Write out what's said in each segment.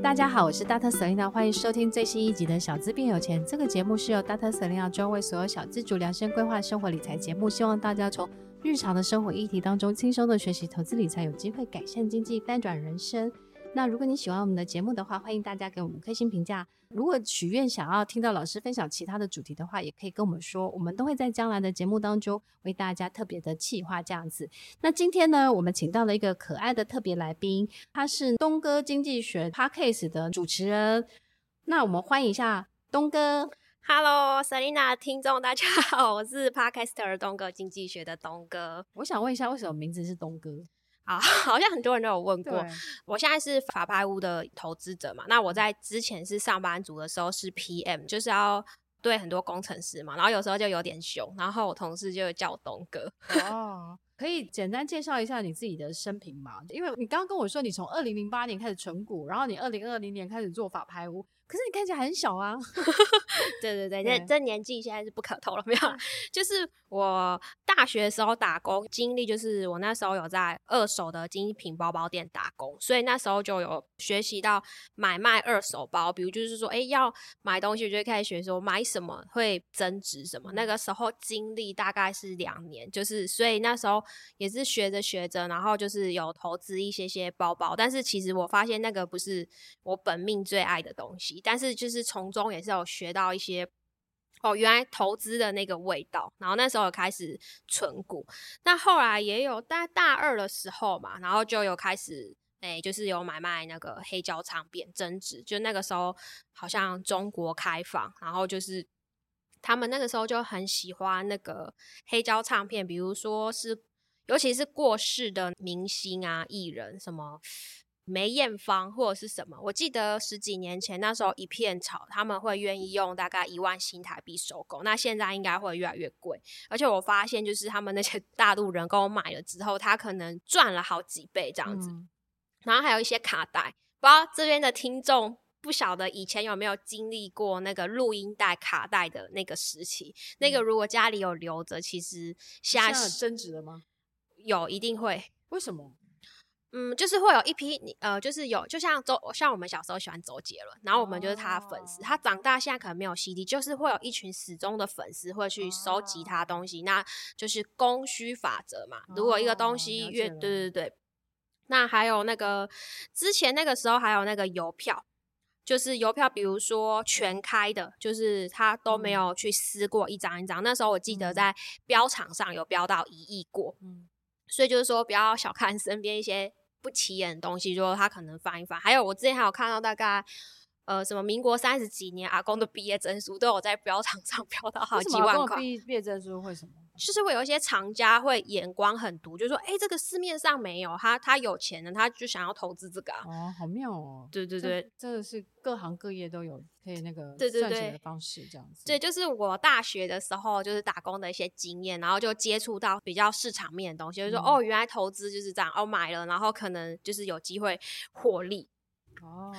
大家好，我是大特瑟琳娜，欢迎收听最新一集的《小资变有钱》。这个节目是由大特瑟琳娜专为所有小资主量身规划生活理财节目，希望大家从日常的生活议题当中轻松的学习投资理财，有机会改善经济，翻转人生。那如果你喜欢我们的节目的话，欢迎大家给我们五颗星评价。如果许愿想要听到老师分享其他的主题的话，也可以跟我们说，我们都会在将来的节目当中为大家特别的企划这样子。那今天呢，我们请到了一个可爱的特别来宾，他是东哥经济学 Podcast 的主持人。那我们欢迎一下东哥。Hello，Selina 听众大家好，我是 Podcaster 东哥经济学的东哥。我想问一下，为什么名字是东哥？啊，好像很多人都有问过。我现在是法拍屋的投资者嘛，那我在之前是上班族的时候是 PM，就是要对很多工程师嘛，然后有时候就有点凶，然后我同事就叫我东哥。哦，可以简单介绍一下你自己的生平吗？因为你刚刚跟我说你从二零零八年开始存股，然后你二零二零年开始做法拍屋。可是你看起来很小啊，对对对，这这年纪现在是不可透了，没有，就是我大学的时候打工经历，就是我那时候有在二手的精品包包店打工，所以那时候就有学习到买卖二手包，比如就是说，哎，要买东西，我就开始学说买什么会增值什么。那个时候经历大概是两年，就是所以那时候也是学着学着，然后就是有投资一些些包包，但是其实我发现那个不是我本命最爱的东西。但是就是从中也是有学到一些哦，原来投资的那个味道。然后那时候开始存股，那后来也有大大二的时候嘛，然后就有开始哎，就是有买卖那个黑胶唱片增值。就那个时候好像中国开放，然后就是他们那个时候就很喜欢那个黑胶唱片，比如说是尤其是过世的明星啊、艺人什么。梅艳芳或者是什么？我记得十几年前那时候一片炒，他们会愿意用大概一万新台币收购。那现在应该会越来越贵，而且我发现就是他们那些 大陆人跟我买了之后，他可能赚了好几倍这样子。嗯、然后还有一些卡带，不知道这边的听众不晓得以前有没有经历过那个录音带卡带的那个时期？嗯、那个如果家里有留着，其实现在是增值了吗？有，一定会。为什么？嗯，就是会有一批你呃，就是有，就像周像我们小时候喜欢周杰伦，然后我们就是他的粉丝。Oh. 他长大现在可能没有 CD，就是会有一群死忠的粉丝会去收集他东西，oh. 那就是供需法则嘛。如果一个东西越、oh, 对对对，那还有那个之前那个时候还有那个邮票，就是邮票，比如说全开的，就是他都没有去撕过一张一张。嗯、那时候我记得在标场上有标到一亿过，嗯，所以就是说不要小看身边一些。不起眼的东西，说他可能翻一翻。还有，我之前还有看到大概，呃，什么民国三十几年阿公的毕业证书都有在标场上 标到好几万块。毕毕业证书为什么？就是会有一些厂家会眼光很毒，就说，哎、欸，这个市面上没有，他他有钱的，他就想要投资这个、啊。哦，好妙哦。对对对，这个是各行各业都有可以那个赚钱的方式，这样子。对，就是我大学的时候就是打工的一些经验，然后就接触到比较市场面的东西，就是说，哦，原来投资就是这样，哦，买了，然后可能就是有机会获利。哦。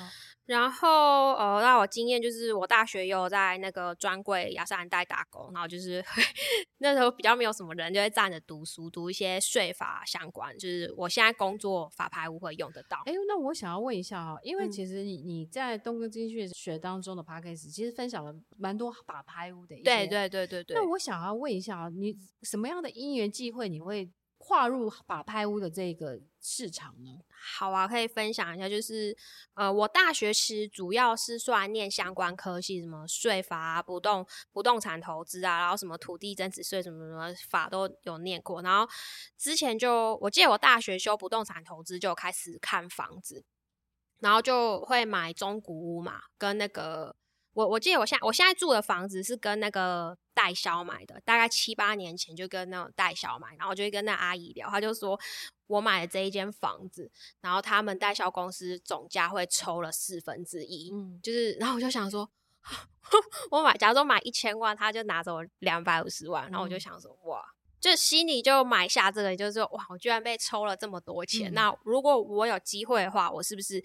然后，呃，那我经验就是，我大学有在那个专柜雅诗兰黛打工，然后就是 那时候比较没有什么人，就会站着读书，读一些税法相关，就是我现在工作法拍屋会用得到。哎，那我想要问一下哈，因为其实你你在东哥经济学当中的 podcast 其实分享了蛮多法拍屋的一些，对对对对对。那我想要问一下啊，你什么样的因缘际会你会跨入法拍屋的这个市场呢？好啊，可以分享一下，就是呃，我大学其实主要是算念相关科系，什么税法啊、不动不动产投资啊，然后什么土地增值税什么什么法都有念过。然后之前就我记得我大学修不动产投资就开始看房子，然后就会买中古屋嘛，跟那个。我我记得我现在我现在住的房子是跟那个代销买的，大概七八年前就跟那种代销买，然后我就会跟那阿姨聊，她就说我买了这一间房子，然后他们代销公司总价会抽了四分之一，嗯，就是，然后我就想说，我买，假如说买一千万，他就拿走两百五十万，然后我就想说，哇，就心里就买下这个，就是说，哇，我居然被抽了这么多钱，嗯，那如果我有机会的话，我是不是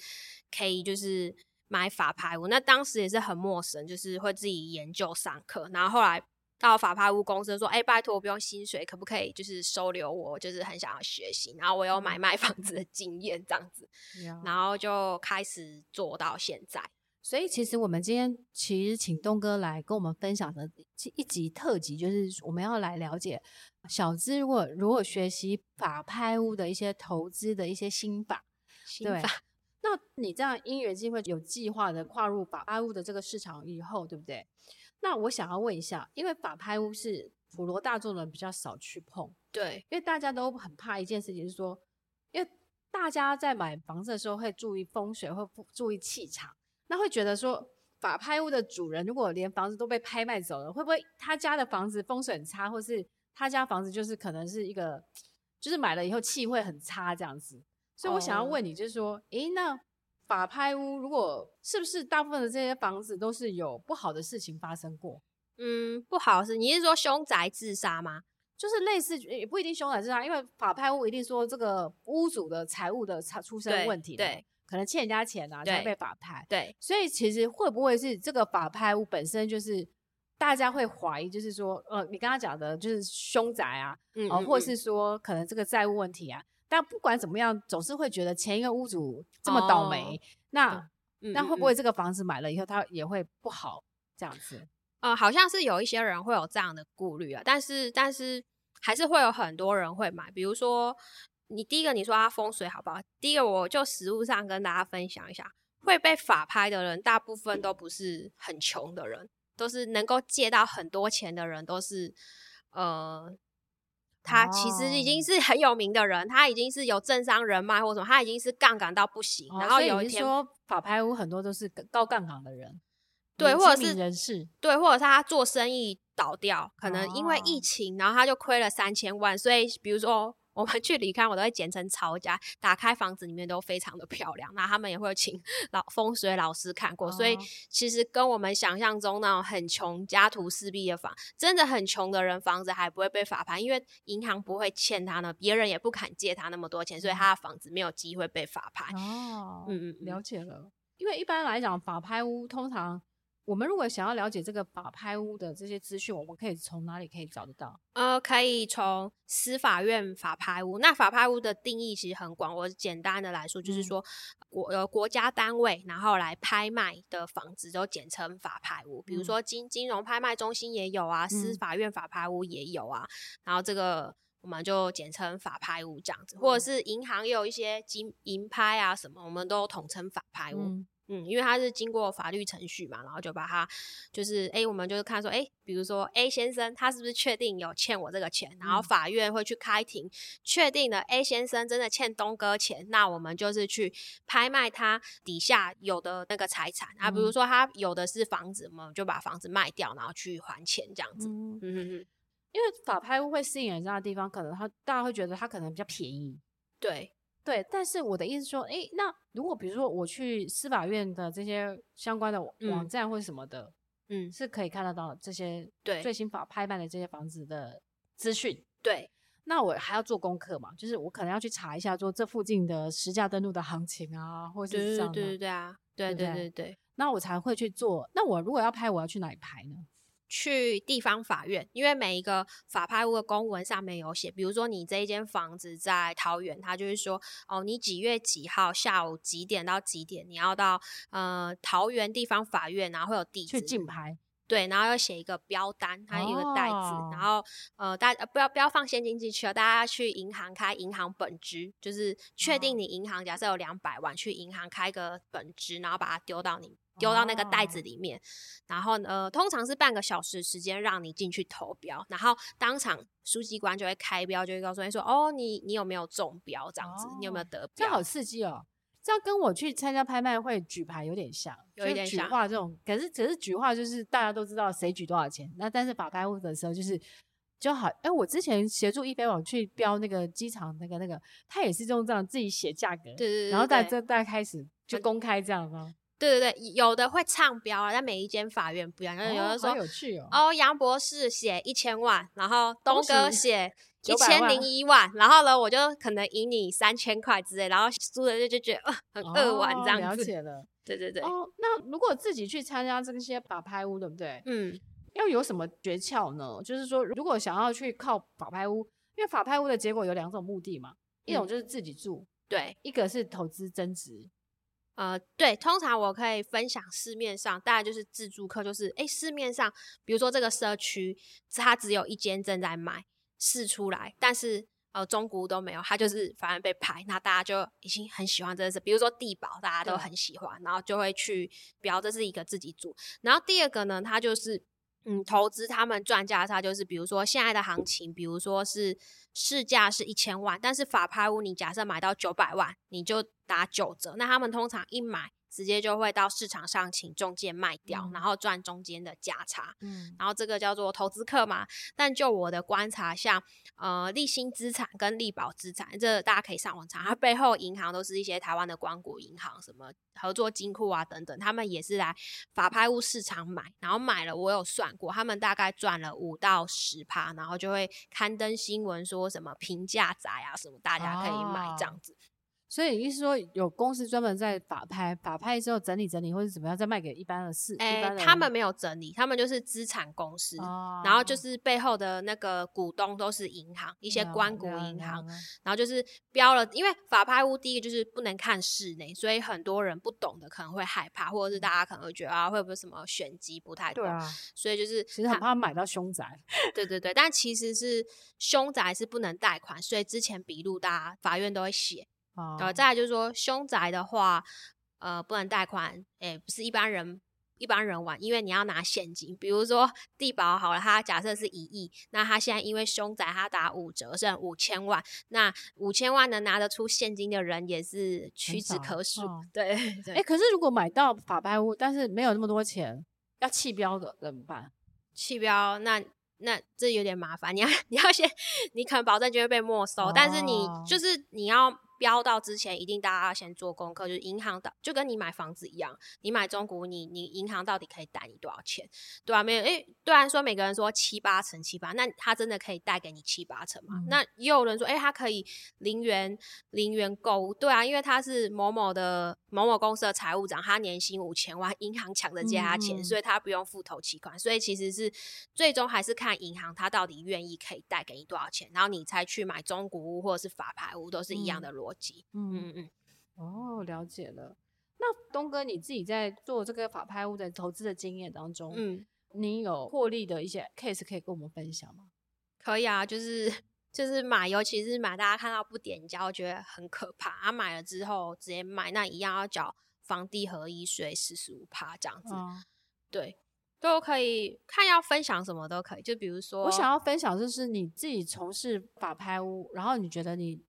可以就是。买法拍屋，那当时也是很陌生，就是会自己研究上课，然后后来到法拍屋公司说，哎、欸，拜托，我不用薪水，可不可以就是收留我？就是很想要学习，然后我有买卖房子的经验，这样子，然后就开始做到现在。所以其实我们今天其实请东哥来跟我们分享的一集特辑，就是我们要来了解小资如果如果学习法拍屋的一些投资的一些心法。心法。那你这样因缘机会有计划的跨入法拍屋的这个市场以后，对不对？那我想要问一下，因为法拍屋是普罗大众的人比较少去碰，对，因为大家都很怕一件事情，是说，因为大家在买房子的时候会注意风水，会注意气场。那会觉得说，法拍屋的主人如果连房子都被拍卖走了，会不会他家的房子风水很差，或是他家房子就是可能是一个，就是买了以后气会很差这样子？所以我想要问你，就是说，诶、欸，那法拍屋如果是不是大部分的这些房子都是有不好的事情发生过？嗯，不好的事，你是说凶宅自杀吗？就是类似，也不一定凶宅自杀，因为法拍屋一定说这个屋主的财务的出出生问题对。对。可能欠人家钱啊，就会被法拍。对，所以其实会不会是这个法拍屋本身就是大家会怀疑，就是说，呃，你刚刚讲的就是凶宅啊，嗯，或是说可能这个债务问题啊。但不管怎么样，总是会觉得前一个屋主这么倒霉，哦、那、嗯、那会不会这个房子买了以后他也会不好这样子？呃，好像是有一些人会有这样的顾虑啊，但是但是还是会有很多人会买，比如说。你第一个你说它风水好不好？第一个我就实物上跟大家分享一下，会被法拍的人，大部分都不是很穷的人，都是能够借到很多钱的人，都是呃，他其实已经是很有名的人，他已经是有政商人脉或什么，他已经是杠杆到不行。然后有一天说法拍屋很多都是高杠杆的人，对，或者是人士，对，或者是他做生意倒掉，可能因为疫情，然后他就亏了三千万，所以比如说。我们去离开，我都会简称曹家。打开房子里面都非常的漂亮，那他们也会请 老风水老师看过，所以其实跟我们想象中那种很穷、家徒四壁的房，真的很穷的人，房子还不会被法拍，因为银行不会欠他呢，别人也不肯借他那么多钱，所以他的房子没有机会被法拍。哦，嗯嗯，了解了。因为一般来讲，法拍屋通常。我们如果想要了解这个法拍屋的这些资讯，我们可以从哪里可以找得到？呃，可以从司法院法拍屋。那法拍屋的定义其实很广，我简单的来说，就是说国呃国家单位然后来拍卖的房子都简称法拍屋。比如说金金融拍卖中心也有啊，司法院法拍屋也有啊。然后这个我们就简称法拍屋这样子，或者是银行也有一些金银拍啊什么，我们都统称法拍屋。嗯嗯，因为他是经过法律程序嘛，然后就把他就是哎，我们就是看说哎，比如说 A 先生他是不是确定有欠我这个钱，然后法院会去开庭，确定了 A 先生真的欠东哥钱，那我们就是去拍卖他底下有的那个财产啊，比如说他有的是房子，我们就把房子卖掉，然后去还钱这样子。嗯嗯嗯，因为法拍屋会吸引人家的地方，可能他大家会觉得他可能比较便宜，对。对，但是我的意思说，诶，那如果比如说我去司法院的这些相关的网站或者什么的，嗯，是可以看得到这些对最新法拍卖的这些房子的资讯。对，那我还要做功课嘛？就是我可能要去查一下，说这附近的实价登录的行情啊，或者是这样的。对对对对啊，对对对对，对，那我才会去做。那我如果要拍，我要去哪里拍呢？去地方法院，因为每一个法拍屋的公文上面有写，比如说你这一间房子在桃园，他就是说，哦，你几月几号下午几点到几点，你要到呃桃园地方法院，然后会有地址。去竞拍，对，然后要写一个标单，它有一个袋子，哦、然后呃大家不要不要放现金进去了，大家去银行开银行本支，就是确定你银行假设有两百万，去银行开个本支，然后把它丢到你。丢到那个袋子里面，然后呃，通常是半个小时时间让你进去投标，然后当场书记官就会开标，就会告诉你说，哦，你你有没有中标这样子，你有没有得标？这好刺激哦！这样跟我去参加拍卖会举牌有点像，有一点像。举话这种，可是只是举话就是大家都知道谁举多少钱，那但是法拍屋的时候就是就好。哎，我之前协助易飞网去标那个机场那个那个，他也是用这样自己写价格，对对对，然后大家大家开始就公开这样吗？对对对，有的会唱标啊，但每一间法院不一样。有的说，哦，哦，杨博士写一千万，然后东哥写一千零一万，然后呢，我就可能赢你三千块之类，然后输了就就觉得呃很扼腕这样子。了解了，对对对。哦，那如果自己去参加这些法拍屋，对不对？嗯，要有什么诀窍呢？就是说，如果想要去靠法拍屋，因为法拍屋的结果有两种目的嘛，一种就是自己住，对，一个是投资增值。呃，对，通常我可以分享市面上大概就是自助客，就是哎，市面上比如说这个社区它只有一间正在卖释出来，但是呃中古都没有，它就是反而被拍，那大家就已经很喜欢这个，比如说地宝，大家都很喜欢，然后就会去标这是一个自己组，然后第二个呢，它就是。嗯，投资他们赚价差就是，比如说现在的行情，比如说是市价是一千万，但是法拍屋你假设买到九百万，你就打九折，那他们通常一买。直接就会到市场上请中介卖掉，嗯、然后赚中间的价差。嗯，然后这个叫做投资客嘛。但就我的观察，像呃立新资产跟力宝资产，这个、大家可以上网查，它背后银行都是一些台湾的光谷银行，什么合作金库啊等等，他们也是来法拍屋市场买，然后买了，我有算过，他们大概赚了五到十趴，然后就会刊登新闻说什么平价宅啊什么，大家可以买这样子。哦所以意思说，有公司专门在法拍，法拍之后整理整理，或者怎么样，再卖给一般的市。哎、欸，他们没有整理，他们就是资产公司，哦、然后就是背后的那个股东都是银行，一些官股银行，然后就是标了，因为法拍屋第一个就是不能看室内，所以很多人不懂的可能会害怕，或者是大家可能会觉得啊，会不会什么玄机不太懂，啊、所以就是其实很怕买到凶宅。对对对，但其实是凶宅是不能贷款，所以之前笔录大家法院都会写。呃，再来就是说，凶宅的话，呃，不能贷款，诶、欸，不是一般人一般人玩，因为你要拿现金。比如说地保好了，他假设是一亿，那他现在因为凶宅，他打五折，剩五千万，那五千万能拿得出现金的人也是屈指可数。哦、对，哎、欸，可是如果买到法拍屋，但是没有那么多钱，要弃标的怎么办？弃标，那那这有点麻烦，你要 你要先，你可能保证金会被没收，哦、但是你就是你要。标到之前，一定大家要先做功课，就是银行的，就跟你买房子一样，你买中古，你你银行到底可以贷你多少钱，对吧、啊？没有，诶、欸，虽然说每个人说七八成七八，那他真的可以贷给你七八成吗？嗯、那也有人说，诶、欸，他可以零元零元购，对啊，因为他是某某的某某公司的财务长，他年薪五千万，银行抢着借他钱，嗯、所以他不用付头期款，所以其实是最终还是看银行他到底愿意可以贷给你多少钱，然后你才去买中古屋或者是法牌屋，都是一样的逻辑。嗯嗯嗯，哦，了解了。那东哥，你自己在做这个法拍屋的投资的经验当中，嗯，你有获利的一些 case 可以跟我们分享吗？可以啊，就是就是买，尤其是买，大家看到不点交，觉得很可怕。啊，买了之后直接卖，那一样要缴房地合一税四十五趴这样子。哦、对，都可以看要分享什么都可以。就比如说，我想要分享就是你自己从事法拍屋，然后你觉得你。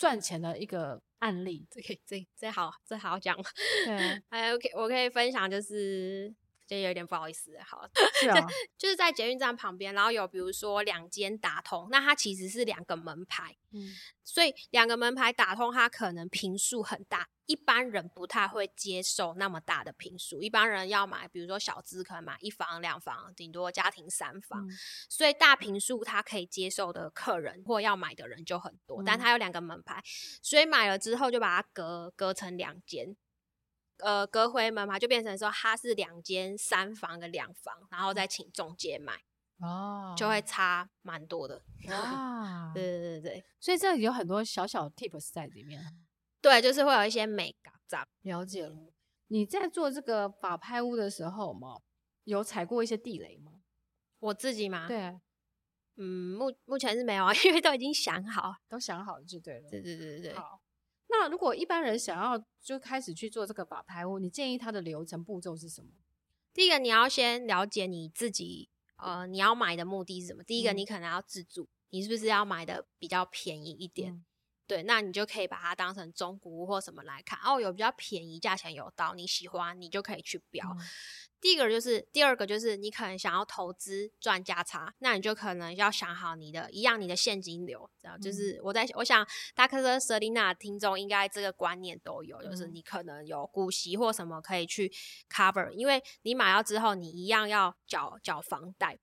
赚钱的一个案例，这可以，这这好，这好讲。对，还 OK，我可以分享，就是。就有点不好意思，好，是啊，就是在捷运站旁边，然后有比如说两间打通，那它其实是两个门牌，嗯，所以两个门牌打通，它可能坪数很大，一般人不太会接受那么大的坪数，一般人要买，比如说小资可能买一房两房，顶多家庭三房，嗯，所以大坪数他可以接受的客人或要买的人就很多，但他有两个门牌，所以买了之后就把它隔隔成两间。呃，隔回门嘛就变成说，它是两间三房的两房，然后再请中介买，哦，就会差蛮多的。啊，对对对对，所以这里有很多小小 tips 在里面。对，就是会有一些美感。了解了。你在做这个法拍屋的时候嘛，有踩过一些地雷吗？我自己吗？对，嗯，目目前是没有啊，因为都已经想好，都想好了就对了。对对对对对。好。那如果一般人想要就开始去做这个法拍屋，你建议他的流程步骤是什么？第一个，你要先了解你自己，呃，你要买的目的是什么？第一个，你可能要自住，嗯、你是不是要买的比较便宜一点？嗯、对，那你就可以把它当成中古屋或什么来看。哦，有比较便宜，价钱有到，你喜欢，你就可以去标。嗯第一个就是，第二个就是，你可能想要投资赚价差，那你就可能要想好你的一样你的现金流，知道？就是我在我想，大科科 Selina 听众应该这个观念都有，就是你可能有股息或什么可以去 cover，因为你买了之后，你一样要缴缴房贷。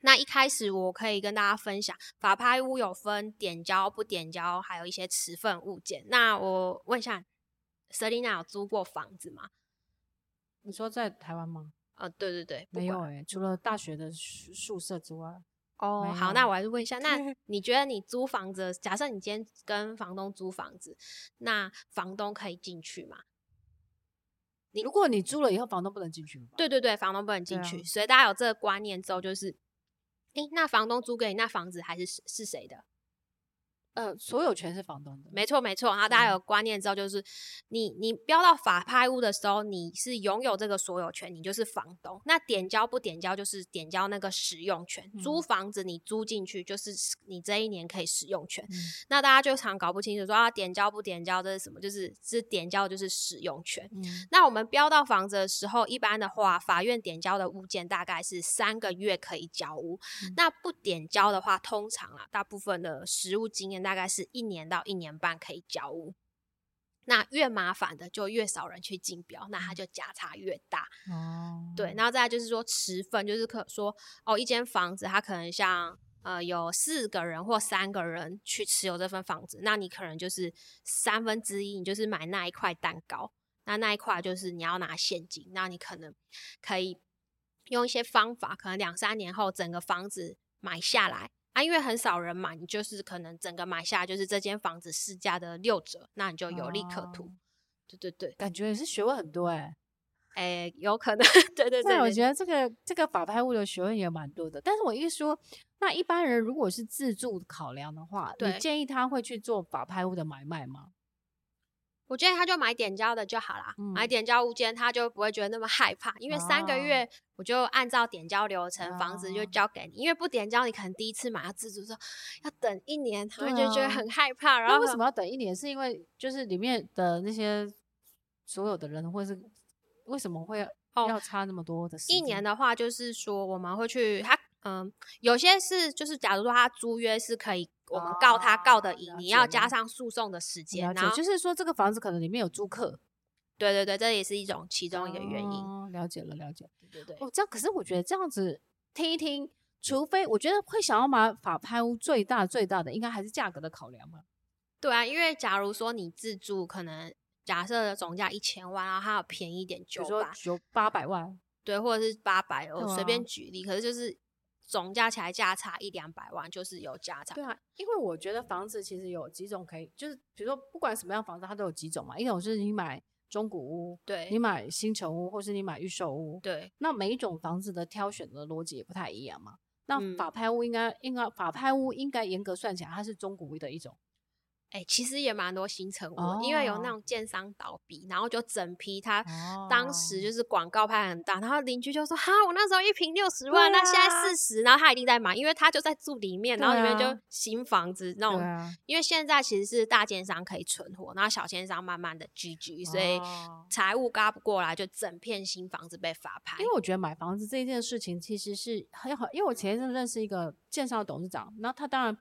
那一开始我可以跟大家分享，法拍屋有分点交不点交，还有一些持份物件。那我问一下，Selina 有租过房子吗？你说在台湾吗？呃，对对对，没有哎、欸，除了大学的宿宿舍之外。哦，好，那我还是问一下，那 你觉得你租房子，假设你今天跟房东租房子，那房东可以进去吗？你如果你租了以后，房东不能进去吗？对对对，房东不能进去，啊、所以大家有这个观念之后，就是，诶，那房东租给你，那房子还是是谁的？呃，所有权是房东的，没错没错。然后大家有观念之后，就是、嗯、你你标到法拍屋的时候，你是拥有这个所有权，你就是房东。那点交不点交，就是点交那个使用权。嗯、租房子你租进去，就是你这一年可以使用权。嗯、那大家就常搞不清楚说啊，点交不点交这是什么？就是是点交就是使用权。嗯、那我们标到房子的时候，一般的话，法院点交的物件大概是三个月可以交屋。嗯、那不点交的话，通常啊，大部分的实物经验。大概是一年到一年半可以交屋，那越麻烦的就越少人去竞标，那它就价差越大。哦，对，然后再来就是说持分，就是可说哦，一间房子它可能像呃有四个人或三个人去持有这份房子，那你可能就是三分之一，你就是买那一块蛋糕，那那一块就是你要拿现金，那你可能可以用一些方法，可能两三年后整个房子买下来。啊，因为很少人买，你就是可能整个买下就是这间房子市价的六折，那你就有利可图。哦、对对对，感觉也是学问很多哎、欸，哎、欸，有可能。对对对，对，我觉得这个这个法拍屋的学问也蛮多的。但是我一说，那一般人如果是自住考量的话，你建议他会去做法拍屋的买卖吗？我觉得他就买点胶的就好啦，嗯、买点胶物件，他就不会觉得那么害怕，因为三个月我就按照点胶流程，哦、房子就交给你。因为不点胶，你可能第一次买要自住，说要等一年，他们就觉得很害怕。啊、然后为什么要等一年？是因为就是里面的那些所有的人，或是为什么会要差那么多的时间？一年的话，就是说我们会去他。嗯，有些是就是，假如说他租约是可以，我们告他告得赢，哦、你要加上诉讼的时间，然后就是说这个房子可能里面有租客，对对对，这也是一种其中一个原因。哦、了解了，了解，对对对。哦，这样可是我觉得这样子听一听，除非我觉得会想要买法拍屋，最大最大的应该还是价格的考量吧。对啊，因为假如说你自住，可能假设总价一千万，然后它要便宜一点九百，九八百万，对，或者是八百，我随便举例，可是就是。总加起来价差一两百万，就是有价差。对啊，因为我觉得房子其实有几种可以，就是比如说不管什么样房子，它都有几种嘛。一种就是你买中古屋，对，你买新城屋，或是你买预售屋，对。那每一种房子的挑选的逻辑也不太一样嘛。那法拍屋应该、嗯、应该法拍屋应该严格算起来，它是中古屋的一种。哎、欸，其实也蛮多新成屋，哦、因为有那种建商倒闭，然后就整批。他当时就是广告拍很大，然后邻居就说：“哈，我那时候一平六十万，啊、那现在四十。”然后他一定在买，因为他就在住里面，然后里面就新房子那种。啊、因为现在其实是大建商可以存活，然后小建商慢慢的聚聚，所以财务嘎不过来，就整片新房子被法拍。因为我觉得买房子这件事情其实是很好，因为我前一阵认识一个建商的董事长，然后他当然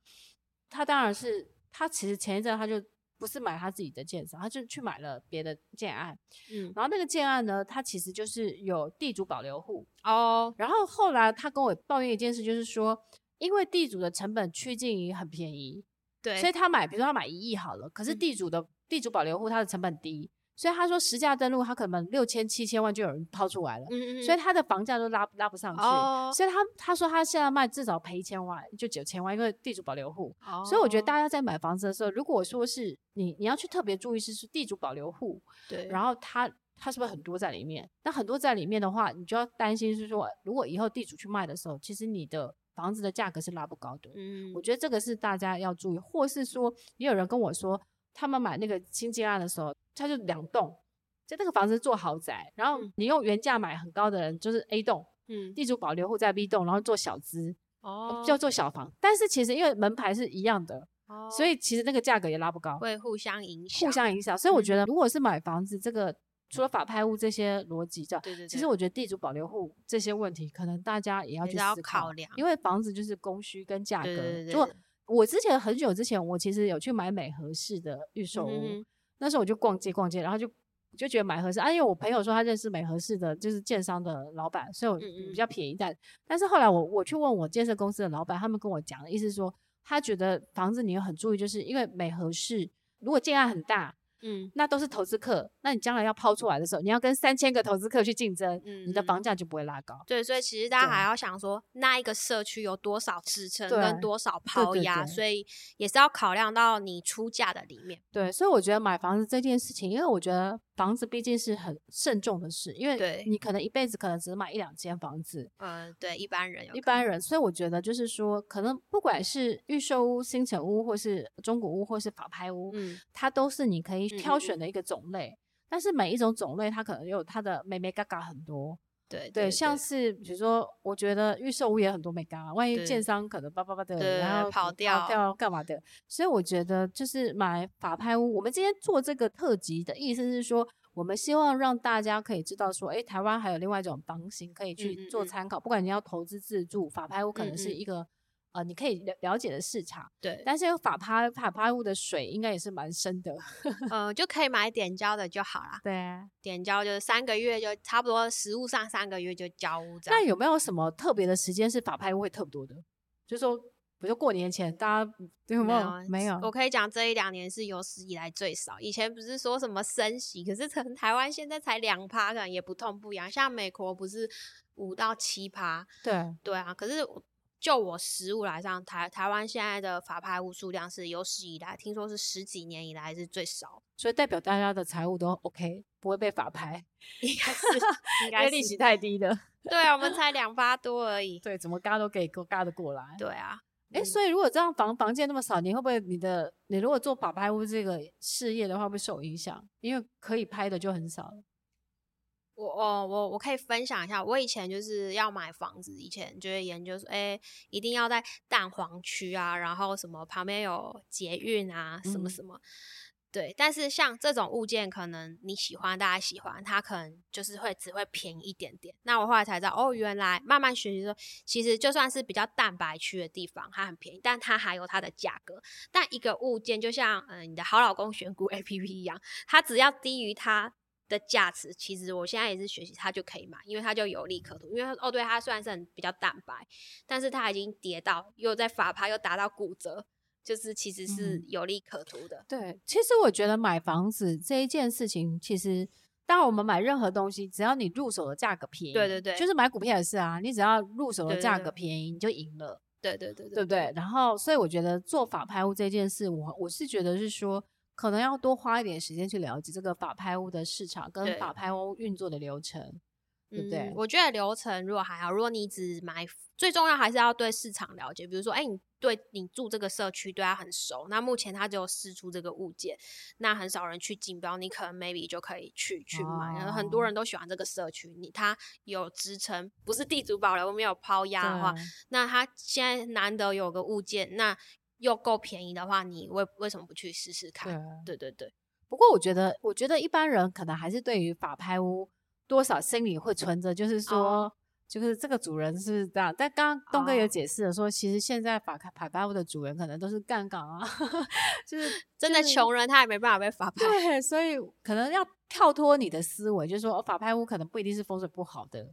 他当然是。他其实前一阵他就不是买他自己的建商，他就去买了别的建案。嗯，然后那个建案呢，他其实就是有地主保留户哦。然后后来他跟我抱怨一件事，就是说，因为地主的成本趋近于很便宜，对，所以他买，比如说他买一亿好了，可是地主的、嗯、地主保留户他的成本低。所以他说实价登录，他可能六千七千万就有人抛出来了，嗯嗯，所以他的房价都拉拉不上去。哦、所以他他说他现在卖至少赔一千万，就九千万，因为地主保留户。哦、所以我觉得大家在买房子的时候，如果说是你你要去特别注意是是地主保留户，对，然后他他是不是很多在里面？那很多在里面的话，你就要担心是说，如果以后地主去卖的时候，其实你的房子的价格是拉不高的。嗯，我觉得这个是大家要注意，或是说也有人跟我说。他们买那个新建案的时候，他就两栋，就那个房子做豪宅，然后你用原价买很高的人就是 A 栋，嗯，地主保留户在 B 栋，然后做小资，哦，叫做小房，但是其实因为门牌是一样的，哦，所以其实那个价格也拉不高，会互相影响，互相影响。所以我觉得，如果是买房子，这个除了法拍屋这些逻辑叫，对对对，其实我觉得地主保留户这些问题，可能大家也要去思考，考量，因为房子就是供需跟价格，如果我之前很久之前，我其实有去买美和式的预售屋，嗯、那时候我就逛街逛街，然后就就觉得买合适啊，因为我朋友说他认识美和式的就是建商的老板，所以我比较便宜。但、但是后来我我去问我建设公司的老板，他们跟我讲的意思是说，他觉得房子你要很注意，就是因为美和式如果建案很大，嗯，那都是投资客，那你将来要抛出来的时候，你要跟三千个投资客去竞争，嗯，你的房价就不会拉高。对，所以其实大家还要想说，那一个社区有多少支撑跟多少抛压，所以也是要考量到你出价的里面。对，所以我觉得买房子这件事情，因为我觉得房子毕竟是很慎重的事，因为你可能一辈子可能只买一两间房子。嗯，对，一般人有一般人，所以我觉得就是说，可能不管是预售屋、新城屋，或是中古屋，或是法拍屋，嗯，它都是你可以挑选的一个种类。嗯嗯，但是每一种种类，它可能有它的美美嘎嘎很多。对对，对，像是比如说，我觉得预售屋也很多没盖，万一建商可能叭叭叭的，然后跑掉跑掉干嘛的。所以我觉得就是买法拍屋。我们今天做这个特辑的意思是说，我们希望让大家可以知道说，哎，台湾还有另外一种房型可以去做参考。嗯嗯嗯，不管你要投资自住，法拍屋可能是一个。嗯嗯呃，你可以了了解的市场，对，但是法拍法拍屋的水应该也是蛮深的，呃，就可以买点交的就好啦。对啊，点交就是三个月就差不多，实物上三个月就交屋。那有没有什么特别的时间是法拍屋会特别多的？就是说，比如说过年前，大家有没有？没有，没有。我可以讲这一两年是有史以来最少。以前不是说什么升息，可是从台湾现在才两趴，可能也不痛不痒。像美国不是五到七趴？对对啊，可是。就我实务来上，台台湾现在的法拍屋数量是有史以来，听说是十几年以来是最少，所以代表大家的财务都 OK，不会被法拍，应该是，应该是利息太低的。对啊，我们 才两发多而已。对，怎么嘎都可以嘎得过来。对啊，哎、欸，所以如果这样房房间那么少，你会不会你的你如果做法拍屋这个事业的话，会受影响？因为可以拍的就很少了。我哦我我可以分享一下，我以前就是要买房子，以前就会研究说，哎、欸，一定要在蛋黄区啊，然后什么旁边有捷运啊，什么什么，嗯、对。但是像这种物件，可能你喜欢，大家喜欢，它可能就是会只会便宜一点点。那我后来才知道，哦，原来慢慢学习说，其实就算是比较蛋白区的地方，它很便宜，但它还有它的价格。但一个物件，就像嗯、呃、你的好老公选股 APP 一样，它只要低于它。的价值，其实我现在也是学习，它就可以买，因为它就有利可图。因为哦，对，它虽然是很比较蛋白，但是它已经跌到又在法拍又达到骨折，就是其实是有利可图的。嗯。对，其实我觉得买房子这一件事情，其实当我们买任何东西，只要你入手的价格便宜，对对对，就是买股票也是啊，你只要入手的价格便宜，你就赢了。对对对对，对不对？然后，所以我觉得做法拍屋这件事，我我是觉得是说。可能要多花一点时间去了解这个法拍屋的市场跟法拍屋运作的流程，对，对不对？嗯，我觉得流程如果还好，如果你只买，最重要还是要对市场了解。比如说，哎，你对你住这个社区对它很熟，那目前它只有释出这个物件，那很少人去竞标，你可能 maybe 就可以去去买。然后很多人都喜欢这个社区，你它有支撑，不是地主保留没有抛压的话，那它现在难得有个物件，那。又够便宜的话，你为为什么不去试试看？对，对对对。不过我觉得，我觉得一般人可能还是对于法拍屋多少心里会存着，就是说，哦、就是这个主人是这样。但刚刚东哥有解释了说，说、哦、其实现在法拍法拍屋的主人可能都是杠杆啊，就是真的穷人，他也没办法被法拍。对，所以可能要跳脱你的思维，就是说，法拍屋可能不一定是风水不好的。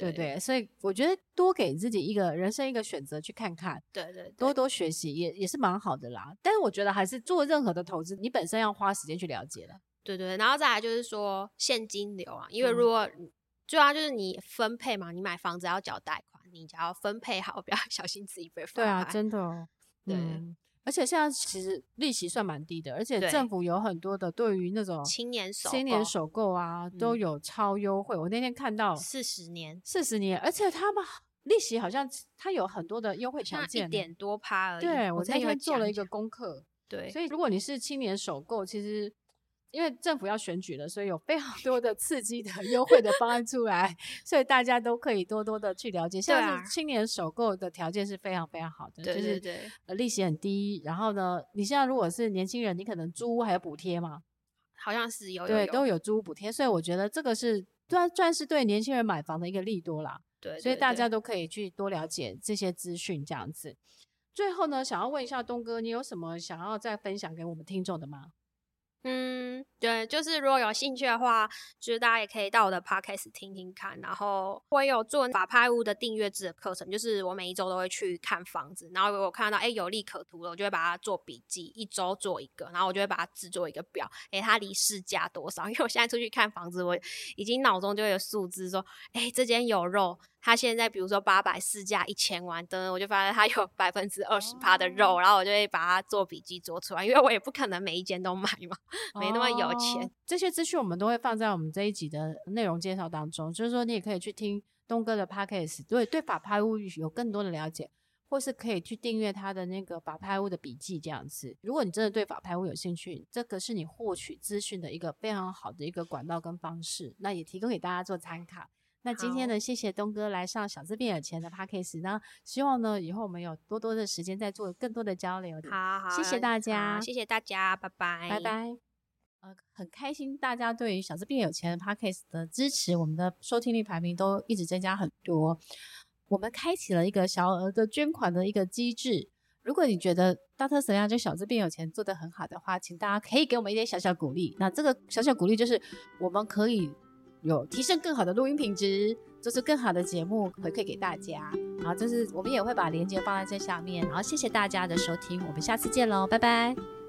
对对，所以我觉得多给自己一个人生一个选择去看看，对对，对，多多学习也也是蛮好的啦。但是我觉得还是做任何的投资，你本身要花时间去了解的。对对，然后再来就是说现金流啊，因为如果主要、嗯、就是你分配嘛，你买房子要缴贷款，你只要分配好，不要 小心自己被法拍。对啊，真的、哦，对。嗯而且现在其实利息算蛮低的，而且政府有很多的对于那种青年首青年首购啊，都有超优惠。我那天看到四十年，四十年，而且他们利息好像它有很多的优惠条件，一点多趴而已。对，我那天做了一个功课，对，所以如果你是青年首购，其实。因为政府要选举了，所以有非常多的刺激的优惠的方案出来，所以大家都可以多多的去了解。现在是青年首购的条件是非常非常好的，对对对，就是呃利息很低。然后呢，你现在如果是年轻人，你可能租屋还有补贴嘛？好像是有，有，对，都有租屋补贴。所以我觉得这个是算算是对年轻人买房的一个利多啦。对，对，对，所以大家都可以去多了解这些资讯，这样子。最后呢，想要问一下东哥，你有什么想要再分享给我们听众的吗？嗯，对，就是如果有兴趣的话，就是大家也可以到我的 podcast 听听看。然后我有做法拍屋的订阅制的课程，就是我每一周都会去看房子，然后我看到哎有利可图了，我就会把它做笔记，一周做一个，然后我就会把它制作一个表，哎，它离市价多少？因为我现在出去看房子，我已经脑中就有数字说，哎，这间有肉。他现在比如说八百市价一千万的，我就发现他有百分之二十趴的肉，哦，然后我就会把它做笔记做出来，因为我也不可能每一间都买嘛，哦，没那么有钱。这些资讯我们都会放在我们这一集的内容介绍当中，就是说你也可以去听东哥的 podcast，对对法拍屋有更多的了解，或是可以去订阅他的那个法拍屋的笔记这样子。如果你真的对法拍屋有兴趣，这个是你获取资讯的一个非常好的一个管道跟方式，那也提供给大家做参考。那今天呢，谢谢东哥来上小资变有钱的 Podcast，那希望呢以后我们有多多的时间再做更多的交流。好，好，谢谢大家，谢谢大家，拜拜，拜拜。呃，很开心大家对于小资变有钱的 Podcast 的支持，我们的收听率排名都一直增加很多。我们开启了一个小额的捐款的一个机制，如果你觉得大特神亮就小资变有钱做得很好的话，请大家可以给我们一点小小鼓励。那这个小小鼓励就是我们可以。有提升更好的录音品质，做出更好的节目回馈给大家。然后就是我们也会把链接放在这下面。然后谢谢大家的收听，我们下次见喽，拜拜。